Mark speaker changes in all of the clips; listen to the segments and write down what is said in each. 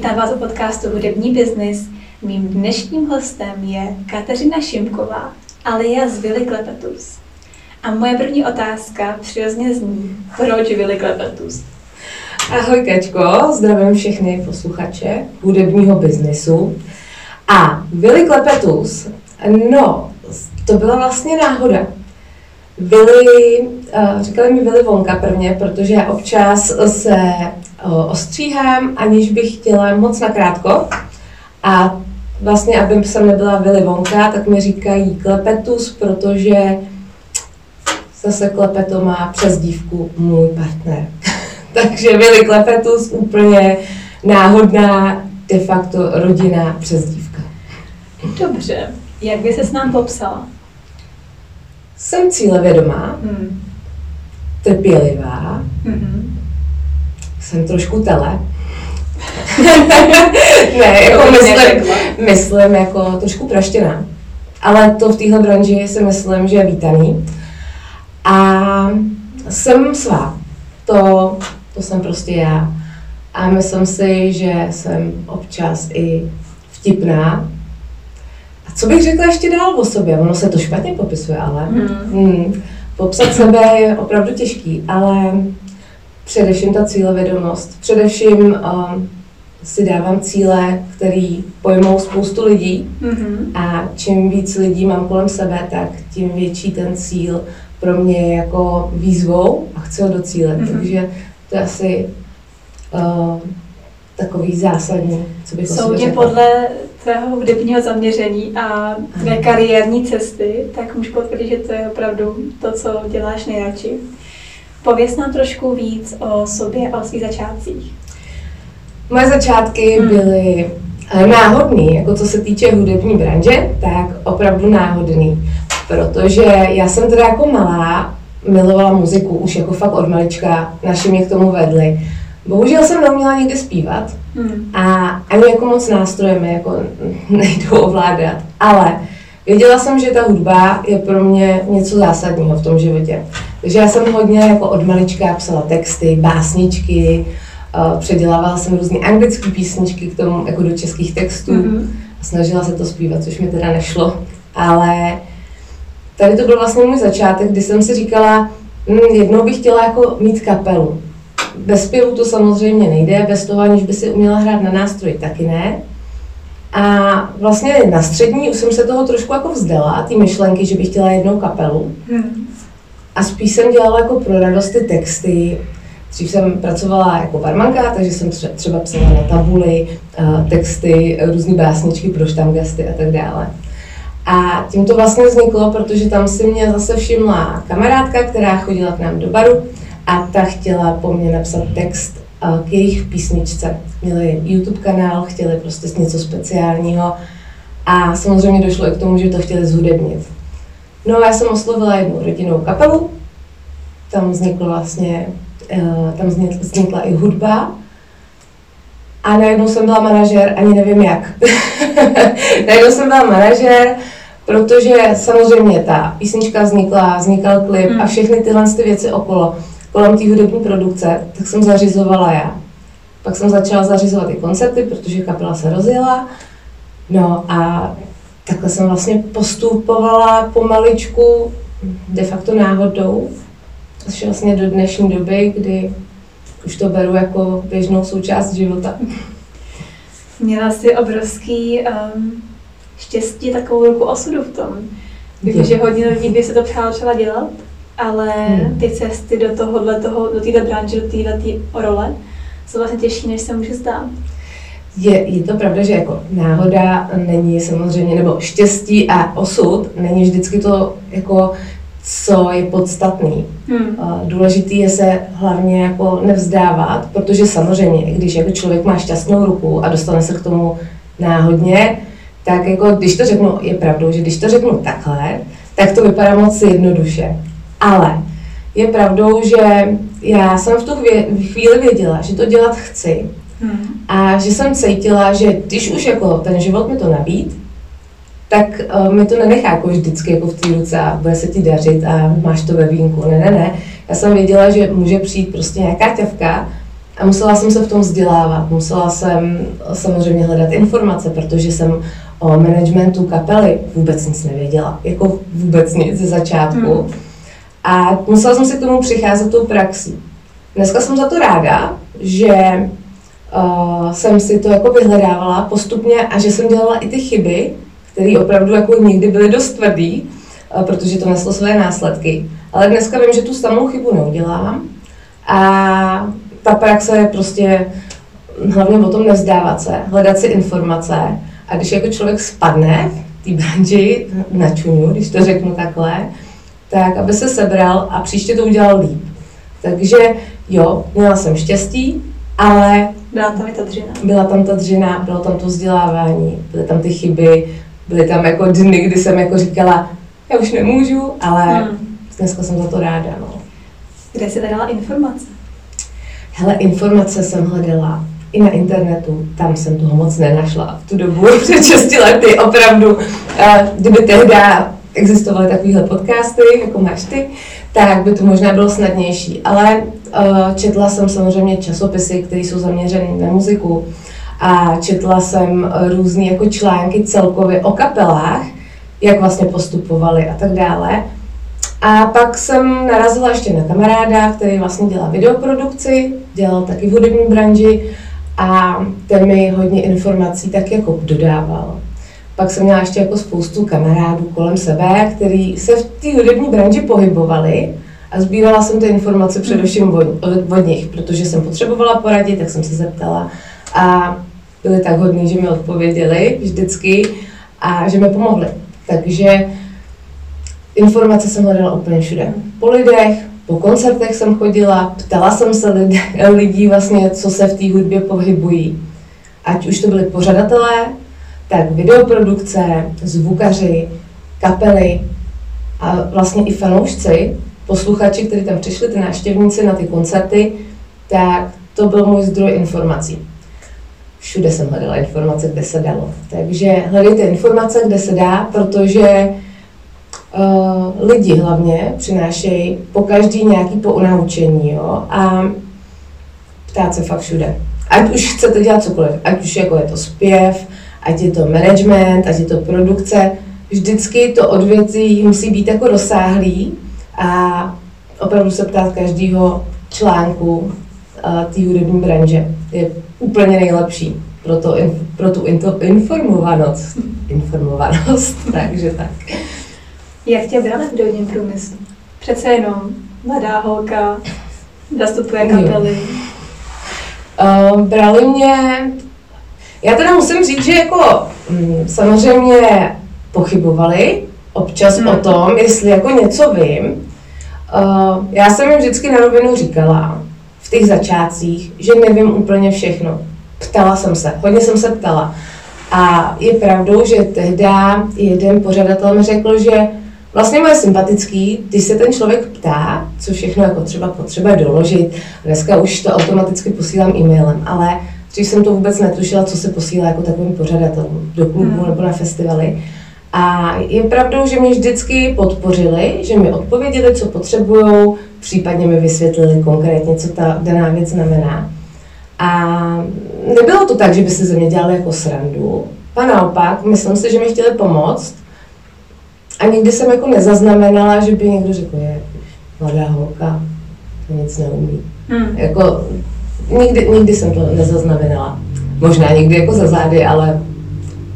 Speaker 1: Vítám vás u podcastu Hudební biznis. Mým dnešním hostem je Kateřina Šimková, alias Vili Klepetus. A moje první otázka přirozeně zní, proč Vili Klepetus?
Speaker 2: Ahoj Kačko, zdravím všechny posluchače hudebního biznesu. A Vili Klepetus, no, to byla vlastně náhoda. Vili, uh, říkali mi Vili Vonka prvně, protože občas se ostříhám, aniž bych chtěla moc nakrátko. A vlastně, aby jsem nebyla Vili Vonka, tak mi říkají Klepetus, protože zase Klepeto má přes dívku můj partner. Takže Vili Klepetus úplně náhodná de facto rodinná přezdívka.
Speaker 1: Dobře, jak by se s nám popsala?
Speaker 2: Jsem cílevědomá, hmm. trpělivá, hmm. Jsem trošku tele. ne, jako myslím, myslím jako trošku praštěná. Ale to v téhle branži si myslím, že je vítaný. A jsem svá. To, to jsem prostě já. A myslím si, že jsem občas i vtipná, a co bych řekla ještě dál o sobě? Ono se to špatně popisuje, ale hmm. Hmm, popsat sebe je opravdu těžký, ale především ta cílevědomost. Především um, si dávám cíle, který pojmou spoustu lidí mm-hmm. a čím víc lidí mám kolem sebe, tak tím větší ten cíl pro mě je jako výzvou a chci ho docílit. Mm-hmm. Takže to je asi uh, takový zásadní, co bych
Speaker 1: Soudě podle tvého hudebního zaměření a tvé kariérní cesty, tak můžu potvrdit, že to je opravdu to, co děláš nejradši. Pověz nám trošku víc o sobě a o svých začátcích.
Speaker 2: Moje začátky hmm. byly eh, náhodný, jako co se týče hudební branže, tak opravdu náhodný, protože já jsem teda jako malá milovala muziku, už jako fakt od malička, naši mě k tomu vedli. Bohužel jsem neuměla nikdy zpívat hmm. a ani jako moc nástrojem jako nejdu ovládat, ale věděla jsem, že ta hudba je pro mě něco zásadního v tom životě. Takže já jsem hodně jako od malička psala texty, básničky, uh, předělávala jsem různé anglické písničky k tomu jako do českých textů hmm. a snažila se to zpívat, což mi teda nešlo, ale tady to byl vlastně můj začátek, kdy jsem si říkala, hm, jednou bych chtěla jako mít kapelu bez zpěvu to samozřejmě nejde, bez toho, aniž by si uměla hrát na nástroji, taky ne. A vlastně na střední už jsem se toho trošku jako vzdala, ty myšlenky, že bych chtěla jednou kapelu. Hmm. A spíš jsem dělala jako pro radost ty texty. Dřív jsem pracovala jako barmanka, takže jsem třeba psala na tabuli texty, různé básničky pro štamgasty a tak dále. A tím to vlastně vzniklo, protože tam si mě zase všimla kamarádka, která chodila k nám do baru a ta chtěla po mně napsat text k jejich písničce. Měli YouTube kanál, chtěli prostě něco speciálního a samozřejmě došlo i k tomu, že to chtěli zhudebnit. No a já jsem oslovila jednu rodinnou kapelu, tam vzniklo vlastně, eh, tam vznikla i hudba a najednou jsem byla manažer, ani nevím jak. najednou jsem byla manažer, protože samozřejmě ta písnička vznikla, vznikal klip hmm. a všechny tyhle ty věci okolo kolem té hudební produkce, tak jsem zařizovala já. Pak jsem začala zařizovat i koncerty, protože kapela se rozjela. No a takhle jsem vlastně postupovala pomaličku, de facto náhodou, až vlastně do dnešní doby, kdy už to beru jako běžnou součást života.
Speaker 1: Měla jsi obrovský um, štěstí, takovou ruku osudu v tom. Protože hodně lidí by se to přálo třeba dělat, ale hmm. ty cesty do tohohle, toho, do této branže, do této role jsou vlastně těžší, než se může zdát.
Speaker 2: Je, je to pravda, že jako náhoda není samozřejmě, nebo štěstí a osud není vždycky to, jako, co je podstatný. Hmm. Důležitý je se hlavně jako nevzdávat, protože samozřejmě, když jako člověk má šťastnou ruku a dostane se k tomu náhodně, tak jako když to řeknu, je pravdou, že když to řeknu takhle, tak to vypadá moc jednoduše. Ale je pravdou, že já jsem v tu chvíli věděla, že to dělat chci. Hmm. A že jsem cítila, že když už jako ten život mi to nabít, tak uh, mi to nenechá jako vždycky jako v té ruce a bude se ti dařit a máš to ve vínku. Ne, ne, ne. Já jsem věděla, že může přijít prostě nějaká ťavka A musela jsem se v tom vzdělávat, musela jsem samozřejmě hledat informace, protože jsem o managementu kapely vůbec nic nevěděla, jako vůbec nic ze začátku. Hmm. A musela jsem si k tomu přicházet tou praxí. Dneska jsem za to ráda, že uh, jsem si to jako vyhledávala postupně a že jsem dělala i ty chyby, které opravdu jako někdy byly dost tvrdý, uh, protože to neslo své následky. Ale dneska vím, že tu samou chybu neudělám a ta praxe je prostě hlavně o tom nevzdávat se, hledat si informace a když jako člověk spadne v té branži na čuňu, když to řeknu takhle, tak aby se sebral a příště to udělal líp. Takže jo, měla jsem štěstí, ale...
Speaker 1: Byla tam i ta dřina.
Speaker 2: Byla tam ta dřina, bylo tam to vzdělávání, byly tam ty chyby, byly tam jako dny, kdy jsem jako říkala, já už nemůžu, ale hmm. dneska jsem za to ráda. No.
Speaker 1: Kde jsi dala informace?
Speaker 2: Hele, informace jsem hledala i na internetu, tam jsem toho moc nenašla v tu dobu, před 6 lety, opravdu. Kdyby tehdy existovaly takovéhle podcasty, jako máš ty, tak by to možná bylo snadnější. Ale četla jsem samozřejmě časopisy, které jsou zaměřené na muziku a četla jsem různé jako články celkově o kapelách, jak vlastně postupovali a tak dále. A pak jsem narazila ještě na kamaráda, který vlastně dělá videoprodukci, dělal taky v hudební branži a ten mi hodně informací tak jako dodával. Pak jsem měla ještě jako spoustu kamarádů kolem sebe, který se v té hudební branži pohybovali a sbírala jsem ty informace především od, od nich, protože jsem potřebovala poradit, tak jsem se zeptala a byli tak hodní, že mi odpověděli vždycky a že mi pomohli. Takže informace jsem hledala úplně všude. Po lidech, po koncertech jsem chodila, ptala jsem se lidi, lidí vlastně, co se v té hudbě pohybují. Ať už to byli pořadatelé, tak videoprodukce, zvukaři, kapely a vlastně i fanoušci, posluchači, kteří tam přišli, ty návštěvníci na ty koncerty, tak to byl můj zdroj informací. Všude jsem hledala informace, kde se dalo. Takže hledejte informace, kde se dá, protože uh, lidi hlavně přinášejí po každý nějaký pounaučení, jo, a ptát se fakt všude. Ať už chcete dělat cokoliv, ať už jako je to zpěv, ať je to management, ať je to produkce, vždycky to odvětví musí být jako rozsáhlý a opravdu se ptát každého článku uh, té hudební branže. Je úplně nejlepší pro, to, pro tu informovanost. Informovanost, takže tak.
Speaker 1: Jak tě brali v hudebním průmyslu? Přece jenom mladá holka, zastupuje kapely.
Speaker 2: Uh, brali mě já teda musím říct, že jako mm, samozřejmě pochybovali občas hmm. o tom, jestli jako něco vím. Uh, já jsem jim vždycky na rovinu říkala v těch začátcích, že nevím úplně všechno. Ptala jsem se, hodně jsem se ptala. A je pravdou, že tehdy jeden pořadatel mi řekl, že vlastně moje sympatický, když se ten člověk ptá, co všechno jako třeba potřeba doložit, dneska už to automaticky posílám e-mailem, ale Dřív jsem to vůbec netušila, co se posílá jako takovým pořadatelům do klubu hmm. nebo na festivaly. A je pravdou, že mě vždycky podpořili, že mi odpověděli, co potřebují, případně mi vysvětlili konkrétně, co ta daná věc znamená. A nebylo to tak, že by se ze mě dělali jako srandu. A naopak, myslím si, že mi chtěli pomoct. A nikdy jsem jako nezaznamenala, že by někdo řekl, je mladá holka, to nic neumí. Hmm. Jako nikdy, nikdy jsem to nezaznamenala. Možná někdy jako za zády, ale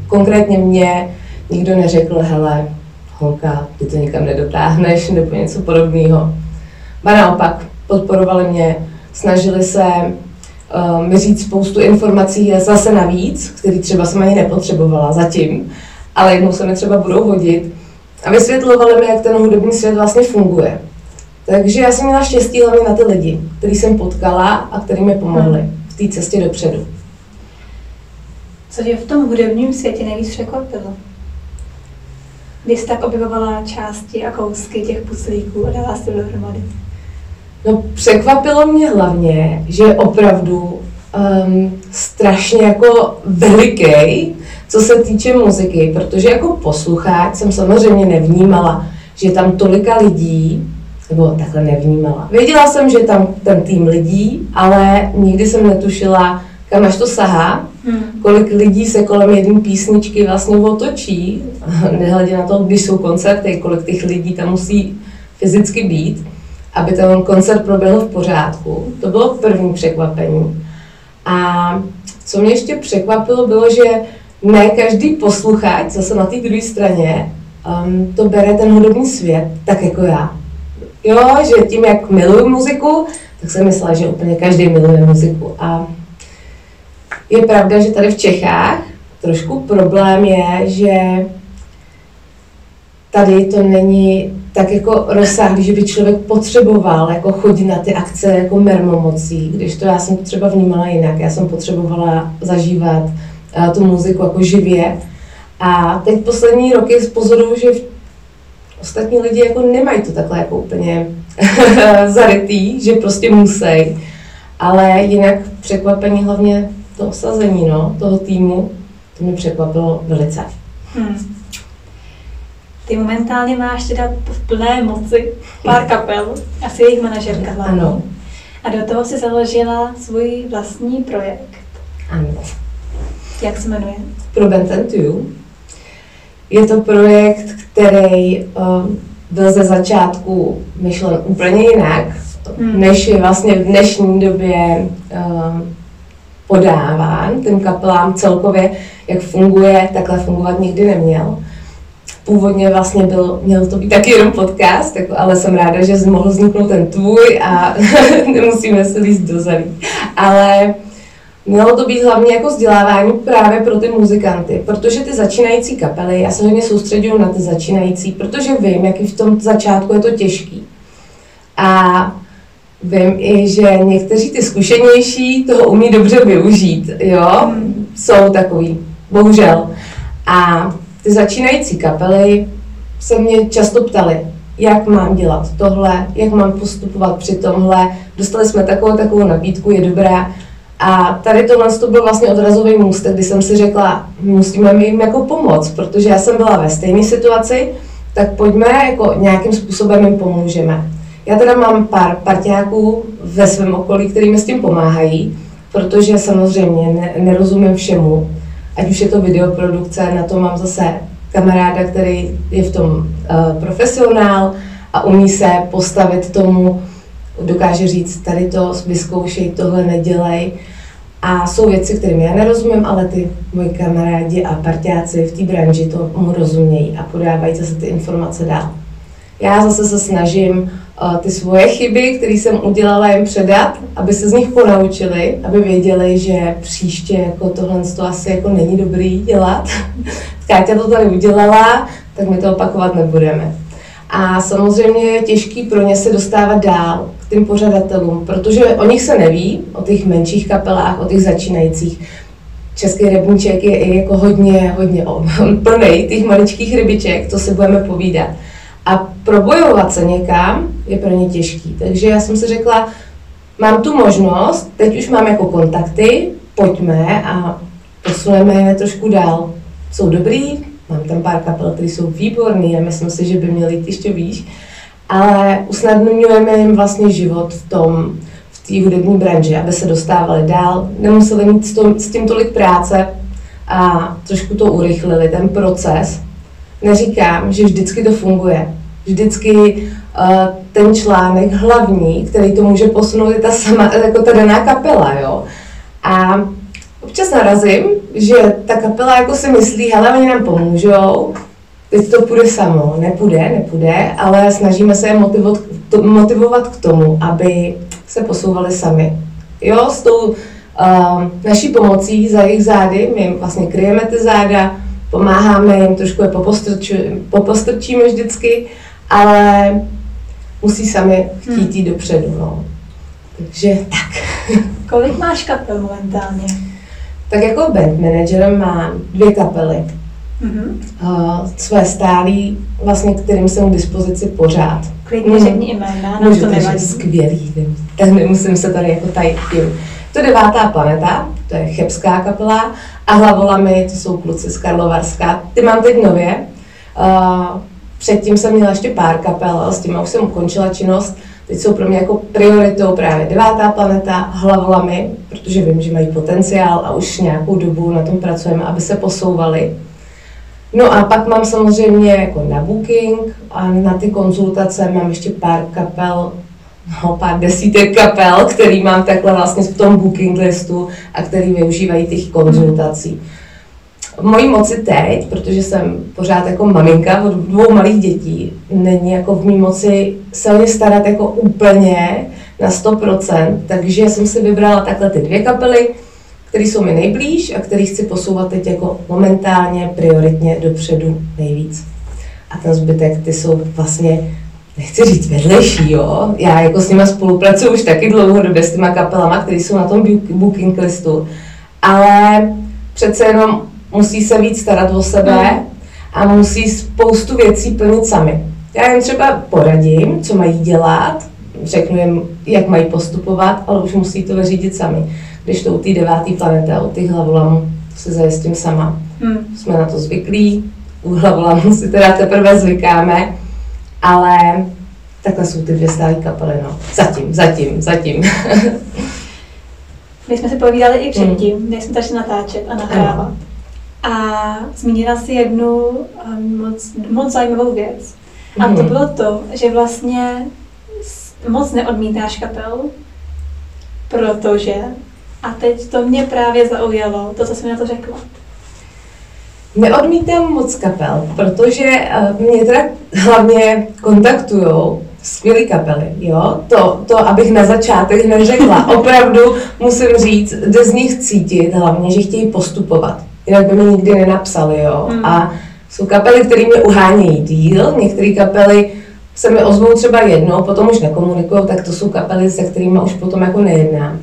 Speaker 2: konkrétně mě nikdo neřekl, hele, holka, ty to nikam nedotáhneš, nebo něco podobného. A naopak, podporovali mě, snažili se uh, mi říct spoustu informací zase navíc, který třeba jsem ani nepotřebovala zatím, ale jednou se mi třeba budou hodit. A vysvětlovali mi, jak ten hudební svět vlastně funguje. Takže já jsem měla štěstí hlavně na ty lidi, který jsem potkala a který mi pomohli hmm. v té cestě dopředu.
Speaker 1: Co tě v tom hudebním světě nejvíc překvapilo? Když tak objevovala části a kousky těch puslíků a dala si dohromady.
Speaker 2: No překvapilo mě hlavně, že je opravdu um, strašně jako veliký, co se týče muziky, protože jako posluchač jsem samozřejmě nevnímala, že tam tolika lidí, nebo takhle nevnímala. Věděla jsem, že tam ten tým lidí, ale nikdy jsem netušila, kam až to sahá. Kolik lidí se kolem jedné písničky vlastně otočí, nehledě na to, když jsou koncerty, kolik těch lidí tam musí fyzicky být, aby ten koncert proběhl v pořádku. To bylo první překvapení. A co mě ještě překvapilo, bylo, že ne každý posluchač, zase na té druhé straně, um, to bere ten hudební svět tak jako já. Jo, že tím, jak miluju muziku, tak jsem myslela, že úplně každý miluje muziku. A je pravda, že tady v Čechách trošku problém je, že tady to není tak jako rozsáhlý, že by člověk potřeboval jako chodit na ty akce jako mermomocí, když to já jsem třeba vnímala jinak. Já jsem potřebovala zažívat uh, tu muziku jako živě. A teď poslední roky pozoruju, že ostatní lidi jako nemají to takhle jako úplně zarytý, že prostě musí. Ale jinak překvapení hlavně to osazení no, toho týmu, to mě překvapilo velice. Hmm.
Speaker 1: Ty momentálně máš teda v plné moci pár kapel, asi jejich manažerka hlavně. Ano. A do toho si založila svůj vlastní projekt.
Speaker 2: Ano.
Speaker 1: Jak se jmenuje?
Speaker 2: Pro You. Je to projekt, který um, byl ze začátku myšlen úplně jinak, hmm. než je vlastně v dnešní době um, podáván. Ten kapelám celkově, jak funguje, takhle fungovat nikdy neměl. Původně vlastně byl, měl to být taky jenom podcast, jako, ale jsem ráda, že mohl vzniknout ten tvůj a nemusíme se líst do zemí. Ale Mělo to být hlavně jako vzdělávání právě pro ty muzikanty, protože ty začínající kapely, já se hodně soustředuju na ty začínající, protože vím, jaký v tom začátku je to těžký. A vím i, že někteří ty zkušenější toho umí dobře využít, jo, hmm. jsou takový, bohužel. A ty začínající kapely se mě často ptali, jak mám dělat tohle, jak mám postupovat při tomhle. Dostali jsme takovou takovou nabídku, je dobrá. A tady tohle to byl vlastně odrazový můstek, kdy jsem si řekla, musíme jim jako pomoct, protože já jsem byla ve stejné situaci, tak pojďme jako nějakým způsobem jim pomůžeme. Já teda mám pár partiáků ve svém okolí, který mi s tím pomáhají, protože samozřejmě ne, nerozumím všemu. Ať už je to videoprodukce, na to mám zase kamaráda, který je v tom uh, profesionál a umí se postavit tomu, dokáže říct, tady to vyzkoušej, tohle nedělej. A jsou věci, kterým já nerozumím, ale ty moji kamarádi a partiáci v té branži to mu rozumějí a podávají zase ty informace dál. Já zase se snažím uh, ty svoje chyby, které jsem udělala, jim předat, aby se z nich ponaučili, aby věděli, že příště jako tohle to asi jako není dobrý dělat. Káťa to tady udělala, tak my to opakovat nebudeme. A samozřejmě je těžký pro ně se dostávat dál k těm pořadatelům, protože o nich se neví, o těch menších kapelách, o těch začínajících. Český rybníček je i jako hodně, hodně plný těch maličkých rybiček, to si budeme povídat. A probojovat se někam je pro ně těžký. Takže já jsem si řekla, mám tu možnost, teď už mám jako kontakty, pojďme a posuneme je trošku dál. Jsou dobrý, mám tam pár kapel, které jsou výborný a myslím si, že by měli jít ještě výš, ale usnadňujeme jim vlastně život v tom, v té hudební branži, aby se dostávali dál, nemuseli mít s, s tím tolik práce a trošku to urychlili, ten proces, neříkám, že vždycky to funguje. Vždycky uh, ten článek hlavní, který to může posunout, je ta sama, jako ta daná kapela, jo. A občas narazím, že ta kapela jako si myslí, hele, oni nám pomůžou, teď to půjde samo, nepůjde, nepůjde, ale snažíme se je motivovat, k tomu, aby se posouvali sami. Jo, s tou uh, naší pomocí za jejich zády, my jim vlastně kryjeme ty záda, pomáháme jim, trošku je popostrčíme vždycky, ale musí sami chtít hmm. jít dopředu. No. Takže tak.
Speaker 1: Kolik máš kapel momentálně?
Speaker 2: Tak jako band manager mám dvě kapely. Mm-hmm. Uh, své stálí, vlastně, kterým jsem k dispozici pořád.
Speaker 1: Klidně řekni jména,
Speaker 2: no to nevadí. skvělý, tak nemusím se tady jako tajit tím. To je devátá planeta, to je chebská kapela a hlavolami, to jsou kluci z Karlovarska. Ty mám teď nově. Uh, předtím jsem měla ještě pár kapel, ale s tím už jsem ukončila činnost. Teď jsou pro mě jako prioritou právě devátá planeta, hlavolamy, protože vím, že mají potenciál a už nějakou dobu na tom pracujeme, aby se posouvali. No a pak mám samozřejmě jako na booking a na ty konzultace mám ještě pár kapel, no, pár desítek kapel, který mám takhle vlastně v tom booking listu a který využívají těch konzultací. V mojí moci teď, protože jsem pořád jako maminka od dvou malých dětí, není jako v mý moci se o ně starat jako úplně na 100%, takže jsem si vybrala takhle ty dvě kapely, které jsou mi nejblíž a který chci posouvat teď jako momentálně, prioritně dopředu nejvíc. A ten zbytek, ty jsou vlastně, nechci říct vedlejší, jo. Já jako s nimi spolupracuji už taky dlouhodobě s těma kapelama, které jsou na tom booking listu, ale přece jenom musí se víc starat o sebe a musí spoustu věcí plnit sami. Já jim třeba poradím, co mají dělat, řeknu jim, jak mají postupovat, ale už musí to vyřídit sami. Když to u té devátý planety a u těch hlavolamů se zajistím sama. Hmm. Jsme na to zvyklí, u hlavolamů si teda teprve zvykáme, ale takhle jsou ty dvě stálé kapely, no. Zatím, zatím, zatím.
Speaker 1: My jsme si povídali i předtím, hmm. než jsme začali natáčet a nahrávat. A zmínila si jednu um, moc, moc zajímavou věc. A to hmm. bylo to, že vlastně moc neodmítáš kapel, protože a teď to mě právě zaujalo, to, co jsem na to řekla.
Speaker 2: Neodmítám moc kapel, protože eh, mě teda hlavně kontaktují skvělé kapely, jo? To, to, abych na začátek neřekla. Opravdu musím říct, jde z nich cítit hlavně, že chtějí postupovat. Jinak by mi nikdy nenapsali, jo? Hmm. A jsou kapely, které mě uhánějí díl, některé kapely se mi ozvou třeba jednou, potom už nekomunikují, tak to jsou kapely, se kterými už potom jako nejednám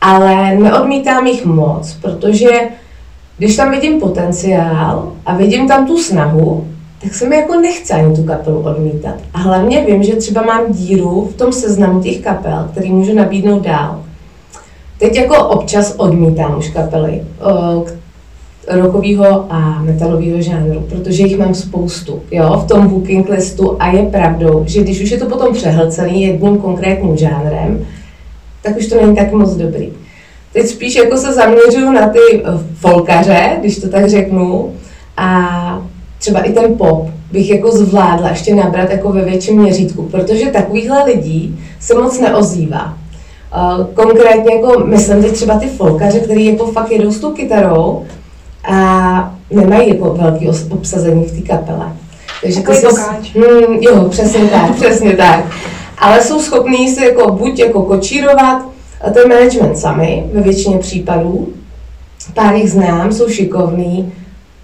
Speaker 2: ale neodmítám jich moc, protože když tam vidím potenciál a vidím tam tu snahu, tak se mi jako nechce ani tu kapelu odmítat. A hlavně vím, že třeba mám díru v tom seznamu těch kapel, který můžu nabídnout dál. Teď jako občas odmítám už kapely rokového a metalového žánru, protože jich mám spoustu jo, v tom booking listu a je pravdou, že když už je to potom přehlcený jedním konkrétním žánrem, tak už to není tak moc dobrý. Teď spíš jako se zaměřuju na ty eh, folkaře, když to tak řeknu, a třeba i ten pop bych jako zvládla ještě nabrat jako ve větším měřítku, protože takovýchhle lidí se moc neozývá. Eh, konkrétně jako myslím teď třeba ty folkaře, který jako fakt jedou s tou kytarou a nemají jako velký obsazení v té kapele.
Speaker 1: Takže ty se,
Speaker 2: hmm, jo, přesně tak, přesně tak ale jsou schopní si jako buď jako kočírovat ten management sami ve většině případů. Pár jich znám, jsou šikovní,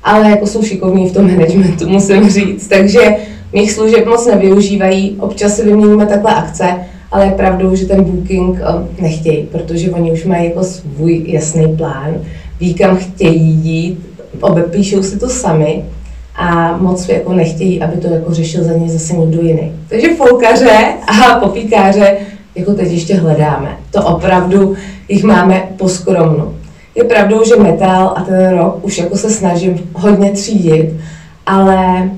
Speaker 2: ale jako jsou šikovní v tom managementu, musím říct. Takže mých služeb moc nevyužívají, občas si vyměníme takhle akce, ale je pravdou, že ten booking eh, nechtějí, protože oni už mají jako svůj jasný plán, ví, kam chtějí jít, obepíšou si to sami a moc jako nechtějí, aby to jako řešil za ně zase někdo jiný. Takže folkaře a popíkáře jako teď ještě hledáme. To opravdu jich máme poskromnu. Je pravdou, že metal a ten rok už jako se snažím hodně třídit, ale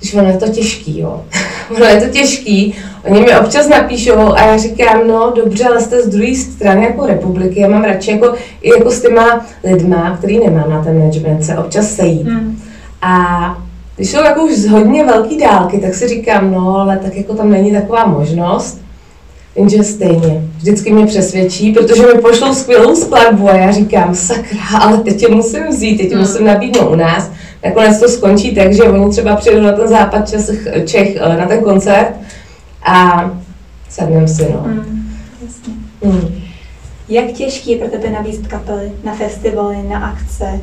Speaker 2: když ono je to těžký, jo. ono je to těžký, oni mi občas napíšou a já říkám, no dobře, ale jste z druhé strany jako republiky, já mám radši jako, i jako s těma lidma, který nemám na ten management, se občas sejít. Hmm a když jsou jako už z hodně velký dálky, tak si říkám, no ale tak jako tam není taková možnost. Jenže stejně, vždycky mě přesvědčí, protože mi pošlou skvělou skladbu a já říkám, sakra, ale teď tě musím vzít, teď tě hmm. musím nabídnout u nás. Nakonec to skončí tak, že oni třeba přijdou na ten západ Čech, Čech na ten koncert a sedneme si, no. Hmm,
Speaker 1: Hmm. Jak těžký je pro tebe navíc kapely na festivaly, na akce?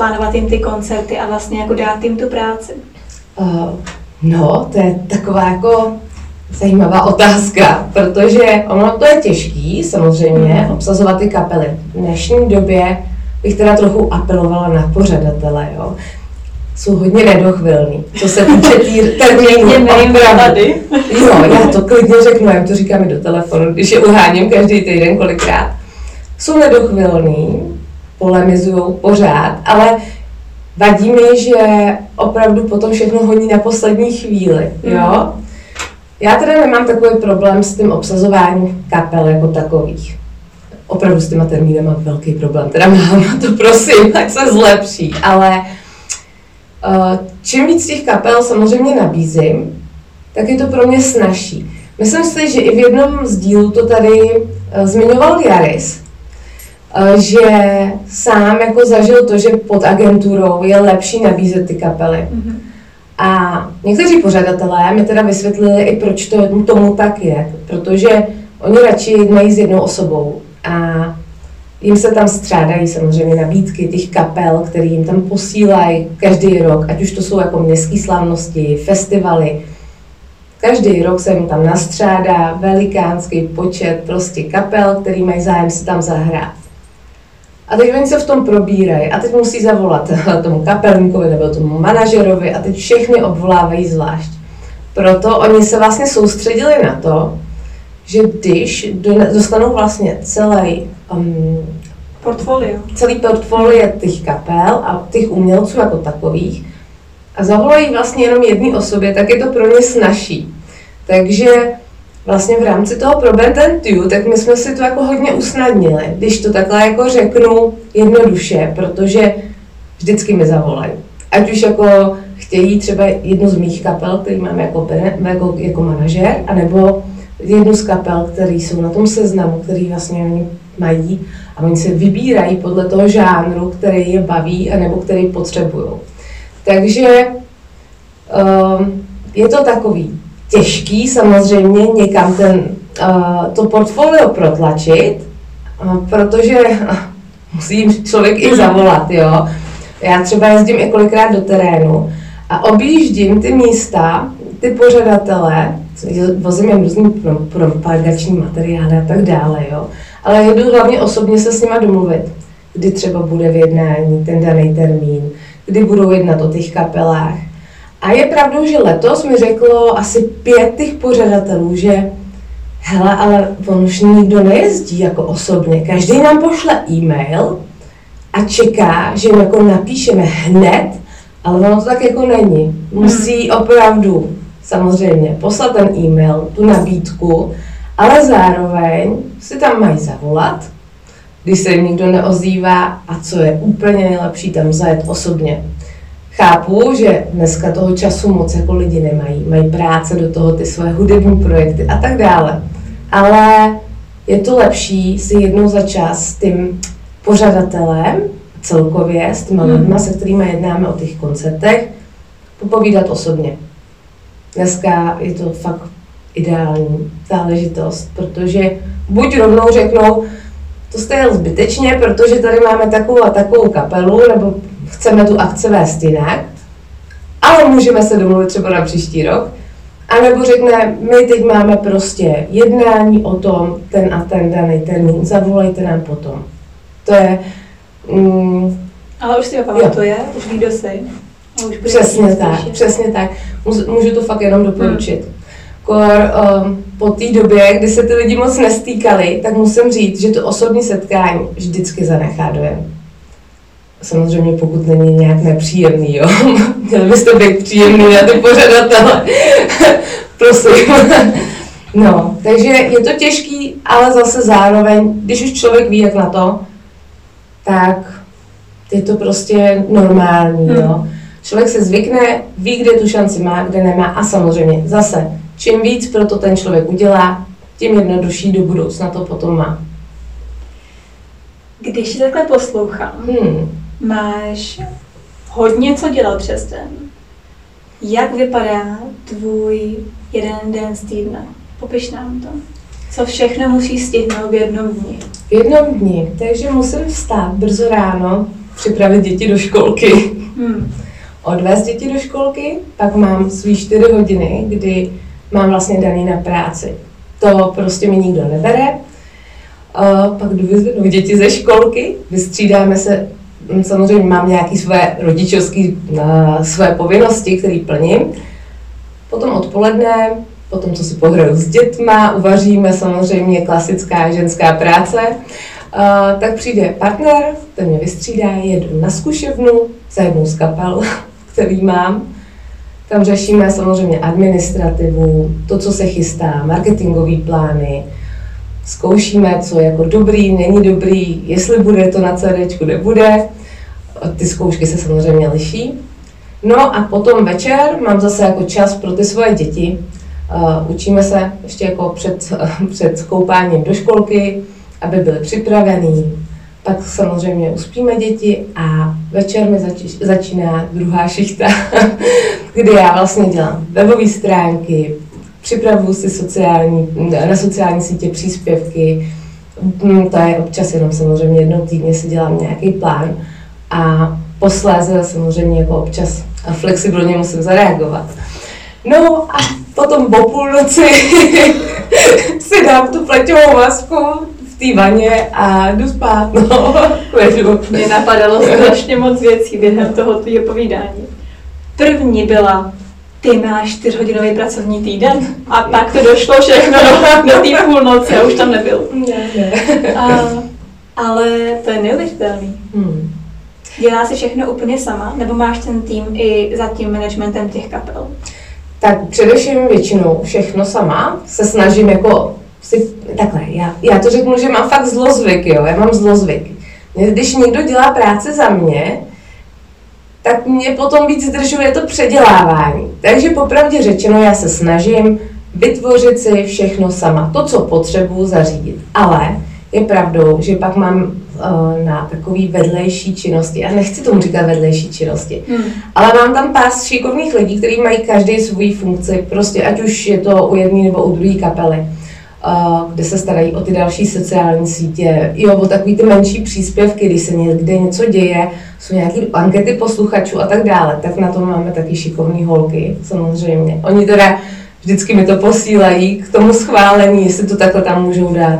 Speaker 1: plánovat jim ty koncerty a vlastně jako dát jim tu práci?
Speaker 2: Uh, no, to je taková jako zajímavá otázka, protože ono to je těžký samozřejmě mm. obsazovat ty kapely. V dnešní době bych teda trochu apelovala na pořadatele, jo. Jsou hodně nedochvilný, co se týče tý termínu. Jo, já to klidně řeknu, já to říkám i do telefonu, když je uháním každý týden kolikrát. Jsou nedochvilný, polemizují pořád, ale vadí mi, že opravdu potom všechno honí na poslední chvíli, jo. Mm. Já teda nemám takový problém s tím obsazováním kapel jako takových. Opravdu s těma termíny mám velký problém, teda mám to prosím, tak se zlepší, ale uh, čím víc těch kapel samozřejmě nabízím, tak je to pro mě snažší. Myslím si, že i v jednom z dílů to tady uh, zmiňoval Jaris, uh, že sám jako zažil to, že pod agenturou je lepší nabízet ty kapely. Mm-hmm. A někteří pořadatelé mi teda vysvětlili i proč to tomu tak je, protože oni radši jednají s jednou osobou a jim se tam střádají samozřejmě nabídky těch kapel, které jim tam posílají každý rok, ať už to jsou jako městské slavnosti, festivaly. Každý rok se jim tam nastřádá velikánský počet prostě kapel, který mají zájem si tam zahrát. A teď oni se v tom probírají a teď musí zavolat tomu kapelníkovi nebo tomu manažerovi a teď všechny obvolávají zvlášť. Proto oni se vlastně soustředili na to, že když dostanou vlastně celý um,
Speaker 1: portfolio.
Speaker 2: celý portfolio těch kapel a těch umělců jako takových a zavolají vlastně jenom jedné osobě, tak je to pro ně snažší. Takže vlastně v rámci toho probententiu, tak my jsme si to jako hodně usnadnili, když to takhle jako řeknu jednoduše, protože vždycky mi zavolají. Ať už jako chtějí třeba jednu z mých kapel, který mám jako, jako, jako manažer, anebo jednu z kapel, které jsou na tom seznamu, který vlastně oni mají a oni se vybírají podle toho žánru, který je baví, anebo který potřebují. Takže um, je to takový těžký samozřejmě někam ten, uh, to portfolio protlačit, uh, protože uh, musí člověk i zavolat, jo. Já třeba jezdím několikrát do terénu a objíždím ty místa, ty pořadatele, vozím jim různý propagační materiály a tak dále, jo. Ale jedu hlavně osobně se s nima domluvit, kdy třeba bude v jednání ten daný termín, kdy budou jednat o těch kapelách, a je pravdou, že letos mi řeklo asi pět těch pořadatelů, že hele, ale on už nikdo nejezdí jako osobně. Každý nám pošle e-mail a čeká, že jim jako napíšeme hned, ale ono to tak jako není. Musí hmm. opravdu samozřejmě poslat ten e-mail, tu nabídku, ale zároveň si tam mají zavolat, když se jim nikdo neozývá a co je úplně nejlepší, tam zajet osobně. Chápu, že dneska toho času moc jako lidi nemají, mají práce do toho, ty své hudební projekty a tak dále. Ale je to lepší si jednou za čas s tím pořadatelem celkově, s těma hmm. lidmi, se kterými jednáme o těch koncertech, popovídat osobně. Dneska je to fakt ideální záležitost, protože buď rovnou řeknou, to jste jel zbytečně, protože tady máme takovou a takovou kapelu, nebo chceme tu akce vést jinak, ale můžeme se domluvit třeba na příští rok. A nebo řekne, my teď máme prostě jednání o tom, ten a ten daný termín, zavolejte nám potom. To je...
Speaker 1: Mm, ale už si ho pamatuje, už ví, kdo jsi.
Speaker 2: Přesně tak, přesně tak. Můžu to fakt jenom doporučit. Hmm. Kor, um, po té době, kdy se ty lidi moc nestýkali, tak musím říct, že to osobní setkání vždycky zanechá dojem. Samozřejmě pokud není nějak nepříjemný, jo. Měli byste být příjemný na ty pořadatele. Prosím. No, takže je to těžký, ale zase zároveň, když už člověk ví, jak na to, tak je to prostě normální, hmm. jo. Člověk se zvykne, ví, kde tu šanci má, kde nemá a samozřejmě zase, čím víc pro to ten člověk udělá, tím jednodušší do budoucna to potom má.
Speaker 1: Když takhle poslouchám, hmm máš hodně co dělat přes den. Jak vypadá tvůj jeden den z týdne? Popiš nám to. Co všechno musíš stihnout v jednom dni?
Speaker 2: V jednom dni, takže musím vstát brzo ráno, připravit děti do školky. Hmm. Odvést děti do školky, pak mám svý čtyři hodiny, kdy mám vlastně daný na práci. To prostě mi nikdo nebere. Uh, pak dovezdu děti ze školky, vystřídáme se samozřejmě mám nějaké své rodičovské své povinnosti, které plním. Potom odpoledne, potom co si pohraju s dětma, uvaříme samozřejmě klasická ženská práce Uh, tak přijde partner, ten mě vystřídá, jedu na zkušebnu za jednou z kapel, který mám. Tam řešíme samozřejmě administrativu, to, co se chystá, marketingové plány, zkoušíme, co je jako dobrý, není dobrý, jestli bude to na CD, nebude. Ty zkoušky se samozřejmě liší. No a potom večer mám zase jako čas pro ty svoje děti. Učíme se ještě jako před, před koupáním do školky, aby byli připravení. Pak samozřejmě uspíme děti a večer mi zač- začíná druhá šichta, kdy já vlastně dělám webové stránky, připravuju si sociální, na sociální sítě příspěvky, mm, to je občas jenom samozřejmě jednou týdně si dělám nějaký plán a posléze samozřejmě jako občas flexibilně musím zareagovat. No a potom po půlnoci si dám tu pleťovou masku v té vaně a jdu spát, no.
Speaker 1: Mě napadalo strašně moc věcí během toho tvýho povídání. První byla, ty máš čtyřhodinový pracovní týden a pak to došlo všechno do, do té půlnoci a už tam nebyl.
Speaker 2: Ne, ne.
Speaker 1: A, ale to je neuvěřitelný. Hmm. Dělá si všechno úplně sama, nebo máš ten tým i za tím managementem těch kapel?
Speaker 2: Tak především většinou všechno sama. Se snažím jako si, takhle, já, já to řeknu, že mám fakt zlozvyk, jo, já mám zlozvyk. Když někdo dělá práce za mě, tak mě potom víc zdržuje to předělávání. Takže popravdě řečeno, já se snažím vytvořit si všechno sama, to, co potřebuji zařídit. Ale je pravdou, že pak mám na takový vedlejší činnosti. Já nechci tomu říkat vedlejší činnosti, hmm. ale mám tam pár šikovných lidí, kteří mají každý svůj funkci, prostě ať už je to u jedné nebo u druhé kapely, uh, kde se starají o ty další sociální sítě, jo, o takový ty menší příspěvky, když se někde něco děje, jsou nějaké ankety posluchačů a tak dále, tak na to máme taky šikovné holky, samozřejmě. Oni teda vždycky mi to posílají k tomu schválení, jestli to takhle tam můžou dát.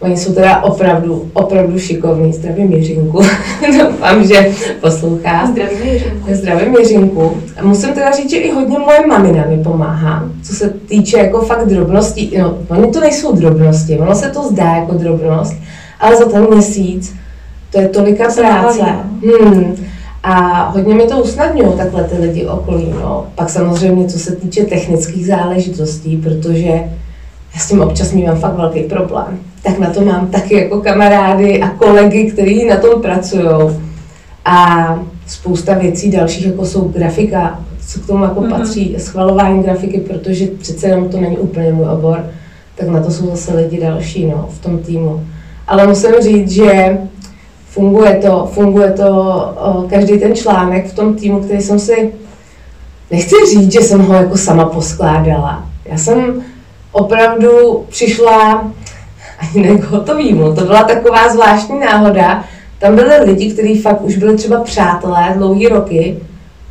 Speaker 2: Oni jsou teda opravdu, opravdu šikovní. Zdravím Jiřinku. Doufám, že poslouchá.
Speaker 1: Zdravím Jiřinku.
Speaker 2: Zdravím Jiřinku. A musím teda říct, že i hodně moje mamina mi pomáhá, co se týče jako fakt drobností. No, oni to nejsou drobnosti, ono se to zdá jako drobnost, ale za ten měsíc to je tolika práce. No. Hmm. A hodně mi to usnadňují takhle ty lidi okolí. No. Pak samozřejmě, co se týče technických záležitostí, protože já s tím občas mývám fakt velký problém tak na to mám taky jako kamarády a kolegy, kteří na tom pracují. A spousta věcí dalších, jako jsou grafika, co k tomu jako mm-hmm. patří, schvalování grafiky, protože přece jenom to není úplně můj obor, tak na to jsou zase lidi další no, v tom týmu. Ale musím říct, že funguje to, funguje to o, každý ten článek v tom týmu, který jsem si, nechci říct, že jsem ho jako sama poskládala. Já jsem opravdu přišla ani ne k hotovýmu. To byla taková zvláštní náhoda. Tam byly lidi, kteří fakt už byli třeba přátelé dlouhý roky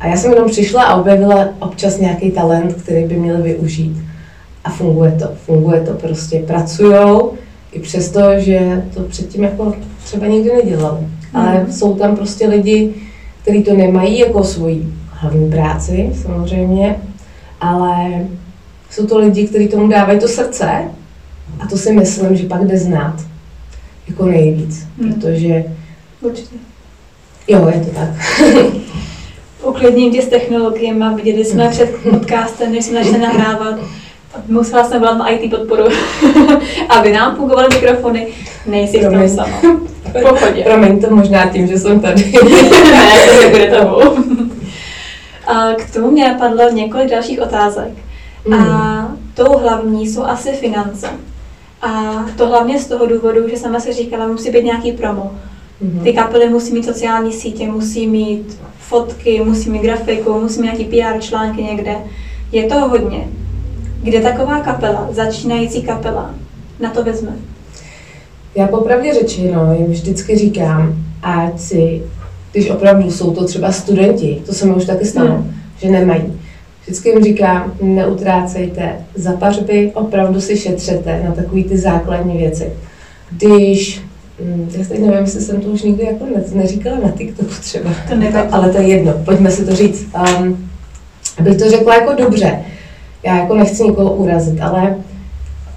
Speaker 2: a já jsem jenom přišla a objevila občas nějaký talent, který by měli využít. A funguje to, funguje to prostě. Pracujou i přesto, že to předtím jako třeba nikdy nedělali. Ale mm. jsou tam prostě lidi, kteří to nemají jako svoji hlavní práci samozřejmě, ale jsou to lidi, kteří tomu dávají to srdce a to si myslím, že pak jde znát jako nejvíc, hmm. protože...
Speaker 1: Určitě.
Speaker 2: Jo, je to tak.
Speaker 1: Uklidním tě s technologiemi, viděli jsme hmm. před podcastem, než jsme začali nahrávat, musela jsem volat na IT podporu, aby nám fungovaly mikrofony, nejsi v tom sama. V pohodě.
Speaker 2: Promiň to možná tím, že jsem tady.
Speaker 1: ne, to nebude tomu. A k tomu mě napadlo několik dalších otázek. Hmm. A tou hlavní jsou asi finance. A to hlavně z toho důvodu, že sama se říkala, musí být nějaký promo. Mm-hmm. Ty kapely musí mít sociální sítě, musí mít fotky, musí mít grafiku, musí mít nějaký PR články někde. Je toho hodně. Kde taková kapela, začínající kapela, na to vezme?
Speaker 2: Já popravdě řečeno jim vždycky říkám, ať si, když opravdu jsou to třeba studenti, to se mi už taky stalo, hmm. že nemají Vždycky jim říkám, neutrácejte za pařby, opravdu si šetřete na takové ty základní věci. Když hm, já teď nevím, jestli jsem to už nikdy jako ne, neříkala na TikToku třeba,
Speaker 1: to nevadí.
Speaker 2: ale to je jedno, pojďme si to říct. Um, abych to řekla jako dobře, já jako nechci nikoho urazit, ale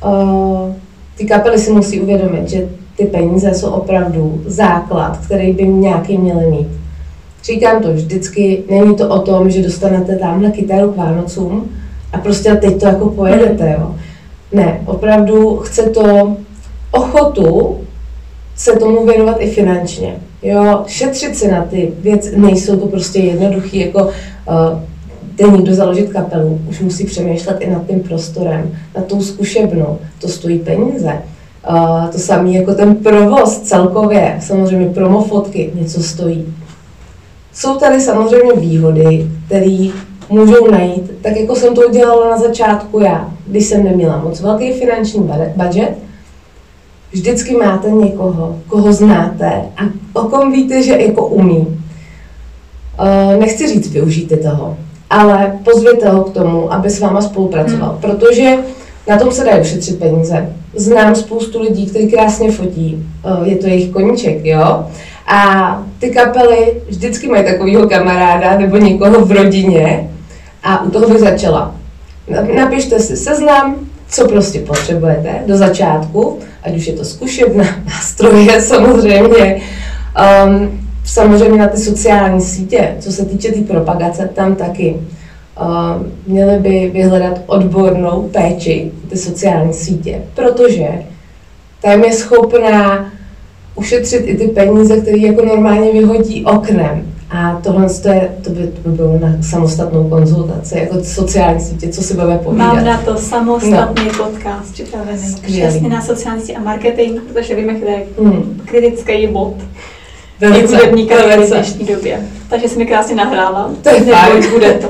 Speaker 2: uh, ty kapely si musí uvědomit, že ty peníze jsou opravdu základ, který by nějaký měli mít. Říkám to vždycky, není to o tom, že dostanete tamhle kytaru k Vánocům a prostě teď to jako pojedete, jo. Ne, opravdu chce to ochotu se tomu věnovat i finančně. Jo, šetřit si na ty věci, nejsou to prostě jednoduchý, jako uh, jde někdo založit kapelu, už musí přemýšlet i nad tím prostorem, nad tou zkušebnou, to stojí peníze. Uh, to samé jako ten provoz celkově, samozřejmě promofotky, něco stojí. Jsou tady samozřejmě výhody, které můžou najít, tak jako jsem to udělala na začátku já, když jsem neměla moc velký finanční budget, vždycky máte někoho, koho znáte a o kom víte, že jako umí. Uh, nechci říct, využijte toho, ale pozvěte ho k tomu, aby s váma spolupracoval, hmm. protože na tom se dají ušetřit peníze. Znám spoustu lidí, kteří krásně fotí, uh, je to jejich koníček, jo? A ty kapely vždycky mají takového kamaráda nebo někoho v rodině a u toho by začala. Napište si seznam, co prostě potřebujete do začátku, ať už je to zkušebna, nástroje samozřejmě, um, samozřejmě na ty sociální sítě, co se týče té tý propagace, tam taky um, měli by vyhledat odbornou péči ty sociální sítě, protože tam je schopná ušetřit i ty peníze, které jako normálně vyhodí oknem. A tohle to, je, to, by, to by bylo na samostatnou konzultaci, jako sociální sítě, co si budeme povídat.
Speaker 1: Mám na to samostatný no. podcast připravený. Přesně na sociální sítě a marketing, protože víme, kde je hmm. kritický bod. Velice, hudební v dnešní době. Takže jsi mi krásně nahrála.
Speaker 2: To je fajn.
Speaker 1: Bude to.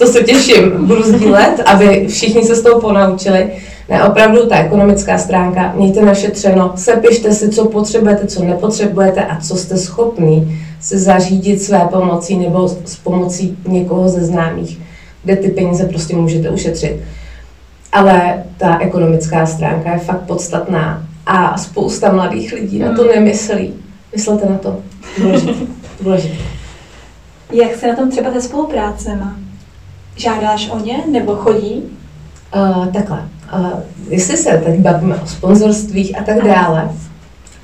Speaker 2: To se těším, budu sdílet, aby všichni se z toho ponaučili. Ne, opravdu ta ekonomická stránka, mějte našetřeno, sepište si, co potřebujete, co nepotřebujete a co jste schopný se zařídit své pomocí nebo s pomocí někoho ze známých, kde ty peníze prostě můžete ušetřit. Ale ta ekonomická stránka je fakt podstatná a spousta mladých lidí na to hmm. nemyslí. Myslete na to. Důležité. Důležité.
Speaker 1: Jak se na tom třeba se spoluprácema? Žádáš o ně nebo chodí?
Speaker 2: Uh, takhle. Uh, jestli se teď bavíme o sponzorstvích a tak dále,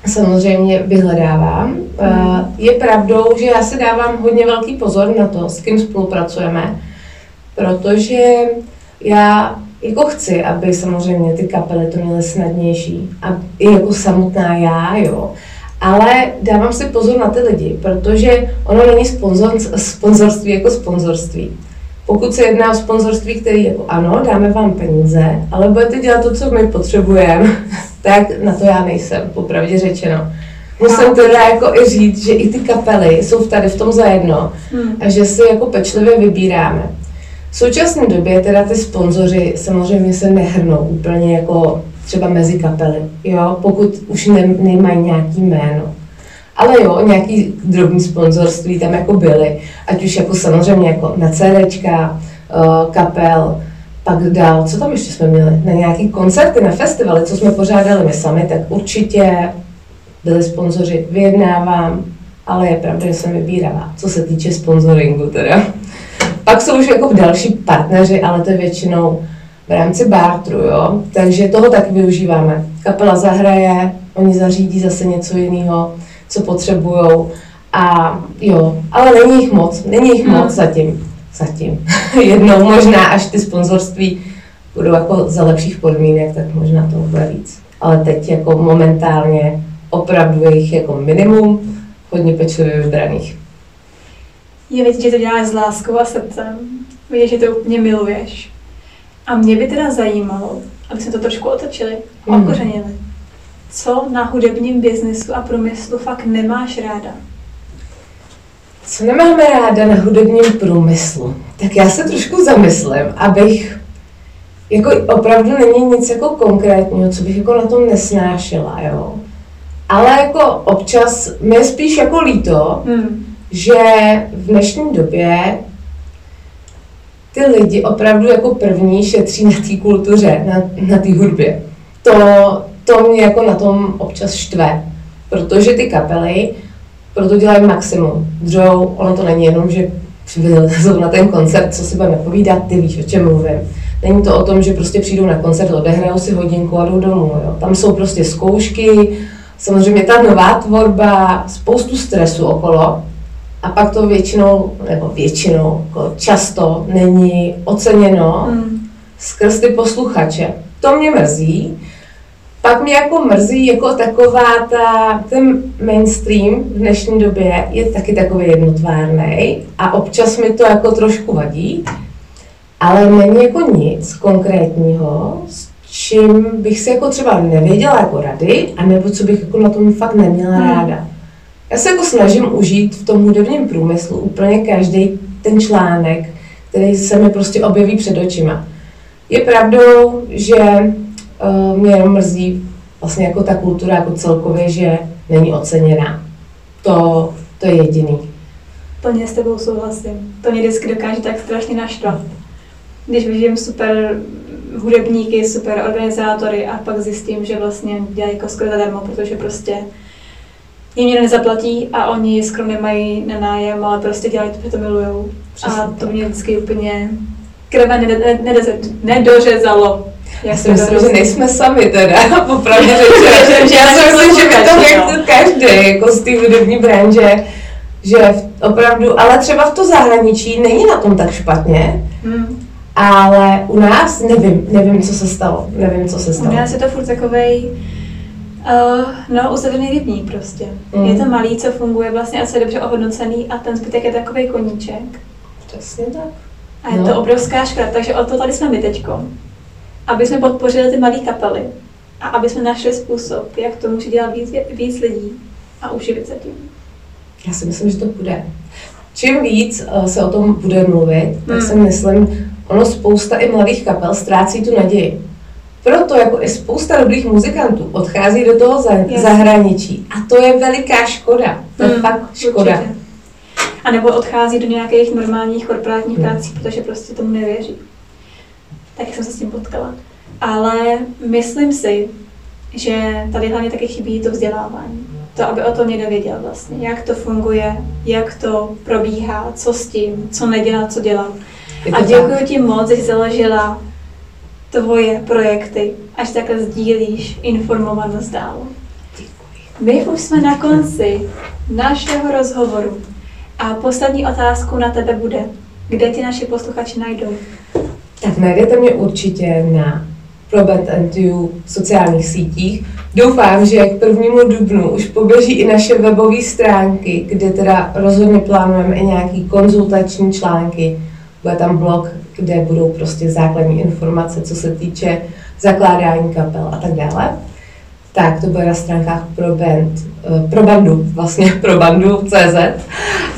Speaker 2: samozřejmě vyhledávám. Uh, je pravdou, že já si dávám hodně velký pozor na to, s kým spolupracujeme, protože já jako chci, aby samozřejmě ty kapely to měly snadnější a i jako samotná já, jo. Ale dávám si pozor na ty lidi, protože ono není sponzor, sponzorství jako sponzorství. Pokud se jedná o sponzorství, který jako ano, dáme vám peníze, ale budete dělat to, co my potřebujeme, tak na to já nejsem, popravdě řečeno. Musím teda jako i říct, že i ty kapely jsou tady v tom zajedno hmm. a že si jako pečlivě vybíráme. V současné době teda ty sponzoři samozřejmě se nehrnou úplně jako třeba mezi kapely, jo, pokud už ne, nemají nějaký jméno. Ale jo, nějaký drobný sponzorství tam jako byly, ať už jako samozřejmě jako na CDčka, uh, kapel, pak dál, co tam ještě jsme měli, na nějaký koncerty, na festivaly, co jsme pořádali my sami, tak určitě byli sponzoři, vyjednávám, ale je pravda, že jsem vybírala, co se týče sponsoringu teda. Pak jsou už jako další partneři, ale to je většinou v rámci bartru, jo, takže toho taky využíváme. Kapela zahraje, oni zařídí zase něco jiného, co potřebujou. A jo, ale není jich moc, není jich moc hmm. zatím. Zatím. Jednou možná, až ty sponzorství budou jako za lepších podmínek, tak možná to bude víc. Ale teď jako momentálně opravdu je jich jako minimum, hodně pečlivě vybraných.
Speaker 1: Je vidět, že to děláš s láskou a srdcem. Víš, že to úplně miluješ. A mě by teda zajímalo, aby se to trošku otočili, okořenili co na hudebním biznesu a průmyslu fakt nemáš ráda?
Speaker 2: Co nemáme ráda na hudebním průmyslu? Tak já se trošku zamyslím, abych jako opravdu není nic jako konkrétního, co bych jako na tom nesnášela, jo. Ale jako občas mi je spíš jako líto, hmm. že v dnešní době ty lidi opravdu jako první šetří na té kultuře, na, na té hudbě. To, to mě jako na tom občas štve, protože ty kapely proto dělají maximum. Dřou, ono to není jenom, že vylezou na ten koncert, co si budeme povídat, ty víš, o čem mluvím. Není to o tom, že prostě přijdou na koncert, odehrajou si hodinku a jdou domů. Jo. Tam jsou prostě zkoušky, samozřejmě ta nová tvorba, spoustu stresu okolo, a pak to většinou, nebo většinou, jako často není oceněno mm. skrz ty posluchače. To mě mrzí. Pak mě jako mrzí jako taková ta, ten mainstream v dnešní době je taky takový jednotvárný a občas mi to jako trošku vadí, ale není jako nic konkrétního, s čím bych si jako třeba nevěděla jako rady, anebo co bych jako na tom fakt neměla hmm. ráda. Já se jako snažím užít v tom hudebním průmyslu úplně každý ten článek, který se mi prostě objeví před očima. Je pravdou, že uh, mě mrzí vlastně jako ta kultura jako celkově, že není oceněná. To, to je jediný.
Speaker 1: Plně s tebou souhlasím. To mě vždycky dokáže tak strašně naštvat. Když vidím super hudebníky, super organizátory a pak zjistím, že vlastně dělají jako skoro zadarmo, protože prostě jim někdo nezaplatí a oni skromně mají na nájem, ale prostě dělají to, protože to milujou. Přesně a to mě vždycky úplně krve nedořezalo.
Speaker 2: Já si myslím, že nejsme sami teda, popravdě řečeno. že já si myslím, že by to řekl každý, jako z té hudební branže, že opravdu, ale třeba v to zahraničí není na tom tak špatně, hmm. ale u nás nevím, nevím, co se stalo, nevím, co se stalo.
Speaker 1: U nás je to furt takovej, Uh, no, uzavřený rybník prostě. Mm. Je to malý, co funguje vlastně a co je dobře ohodnocený a ten zbytek je takový koníček.
Speaker 2: Přesně tak.
Speaker 1: A je no. to obrovská škoda, takže o to tady jsme my teďko. Aby jsme podpořili ty malé kapely a aby jsme našli způsob, jak to může dělat víc, víc lidí a uživit se tím.
Speaker 2: Já si myslím, že to bude. Čím víc uh, se o tom bude mluvit, tak hmm. si myslím, ono spousta i mladých kapel ztrácí tu naději. Proto jako i spousta dobrých muzikantů odchází do toho za, zahraničí. A to je veliká škoda. To je hmm, fakt škoda. Určitě.
Speaker 1: A nebo odchází do nějakých normálních korporátních hmm. prací, protože prostě tomu nevěří. Tak jsem se s tím potkala. Ale myslím si, že tady hlavně taky chybí to vzdělávání. To, aby o tom někdo věděl vlastně, jak to funguje, jak to probíhá, co s tím, co nedělat, co dělat. A děkuji ti moc, že jsi založila tvoje projekty, až takhle sdílíš informovanost dál. My už jsme na konci našeho rozhovoru a poslední otázku na tebe bude, kde ti naši posluchači najdou?
Speaker 2: Tak najdete mě určitě na Proband You sociálních sítích. Doufám, že k prvnímu dubnu už poběží i naše webové stránky, kde teda rozhodně plánujeme i nějaký konzultační články. Bude tam blog kde budou prostě základní informace, co se týče zakládání kapel a tak dále. Tak to bude na stránkách pro, band, eh, pro bandu, vlastně pro bandu CZ.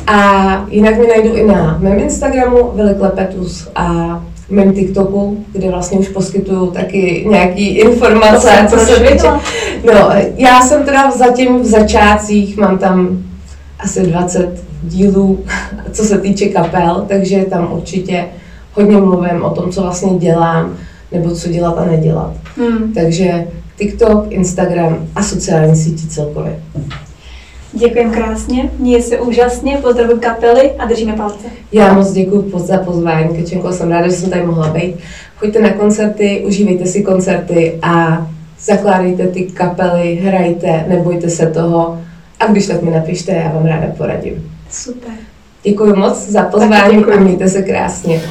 Speaker 2: A jinak mě najdu i na mém Instagramu Veliklepetus a mém TikToku, kde vlastně už poskytuju taky nějaký informace, co se týče. No, já jsem teda zatím v začátcích, mám tam asi 20 dílů, co se týče kapel, takže tam určitě hodně mluvím o tom, co vlastně dělám, nebo co dělat a nedělat. Hmm. Takže TikTok, Instagram a sociální sítě celkově.
Speaker 1: Děkujem krásně, měj se úžasně, pozdravuji kapely a držíme palce.
Speaker 2: Já moc děkuji za pozvání, Kečenko, jsem ráda, že jsem tady mohla být. Choďte na koncerty, užívejte si koncerty a zakládejte ty kapely, hrajte, nebojte se toho a když tak mi napište, já vám ráda poradím.
Speaker 1: Super.
Speaker 2: Děkuji moc za pozvání a mějte se krásně.